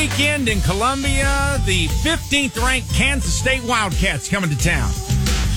weekend in Columbia. The 15th ranked Kansas State Wildcats coming to town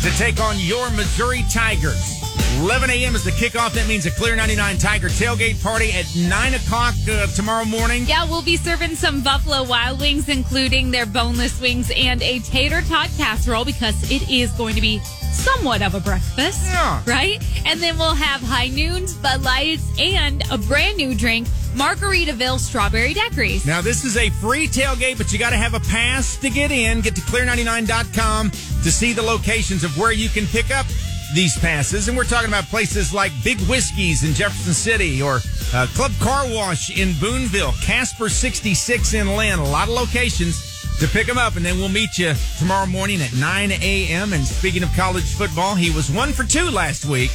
to take on your Missouri Tigers. 11 a.m. is the kickoff. That means a Clear 99 Tiger tailgate party at 9 o'clock uh, tomorrow morning. Yeah, we'll be serving some Buffalo Wild Wings, including their boneless wings and a tater tot casserole because it is going to be somewhat of a breakfast. Yeah. Right? And then we'll have high noons, Bud Lights, and a brand new drink, Margaritaville Strawberry Daiquiris. Now, this is a free tailgate, but you got to have a pass to get in. Get to clear99.com to see the locations of where you can pick up these passes. And we're talking about places like Big Whiskies in Jefferson City or uh, Club Car Wash in Boonville, Casper 66 in Linn. A lot of locations to pick them up. And then we'll meet you tomorrow morning at 9 a.m. And speaking of college football, he was one for two last week.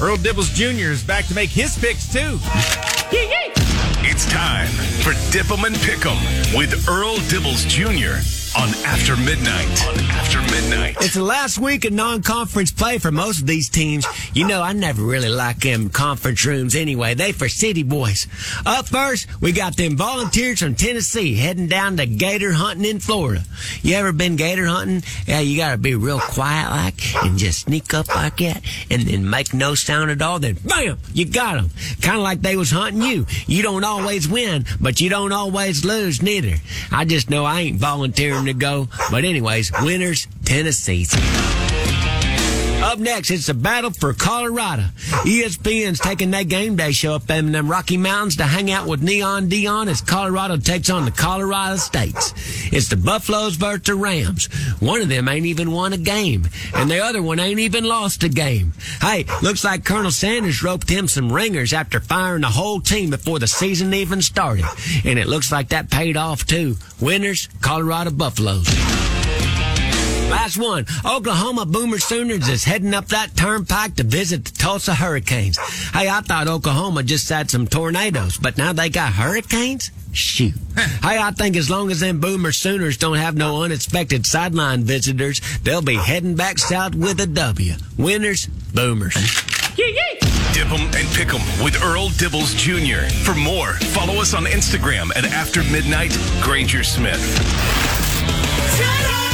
Earl Dibbles Jr. is back to make his picks too. It's time for Dip 'em and Pick 'em with Earl Dibbles Jr. on After Midnight. On After Midnight. It's the last week of non-conference play for most of these teams. You know, I never really like them conference rooms anyway. They for city boys. Up first, we got them volunteers from Tennessee heading down to gator hunting in Florida. You ever been gator hunting? Yeah, you gotta be real quiet like and just sneak up like that and then make no sound at all. Then bam, you got them. Kind of like they was hunting you. You don't always win, but you don't always lose neither. I just know I ain't volunteering to go. But anyways, winners, Tennessee. Up next, it's the battle for Colorado. ESPN's taking that game day show up in them Rocky Mountains to hang out with Neon Deion as Colorado takes on the Colorado States. It's the Buffaloes versus the Rams. One of them ain't even won a game, and the other one ain't even lost a game. Hey, looks like Colonel Sanders roped him some ringers after firing the whole team before the season even started. And it looks like that paid off too. Winners, Colorado Buffaloes. Last one. Oklahoma Boomer Sooners is heading up that turnpike to visit the Tulsa Hurricanes. Hey, I thought Oklahoma just had some tornadoes, but now they got hurricanes? Shoot. hey, I think as long as them Boomer Sooners don't have no unexpected sideline visitors, they'll be heading back south with a W. Winners, Boomers. Dip 'em and Pick 'em with Earl Dibbles Jr. For more, follow us on Instagram at After Midnight Granger Smith. Today's best country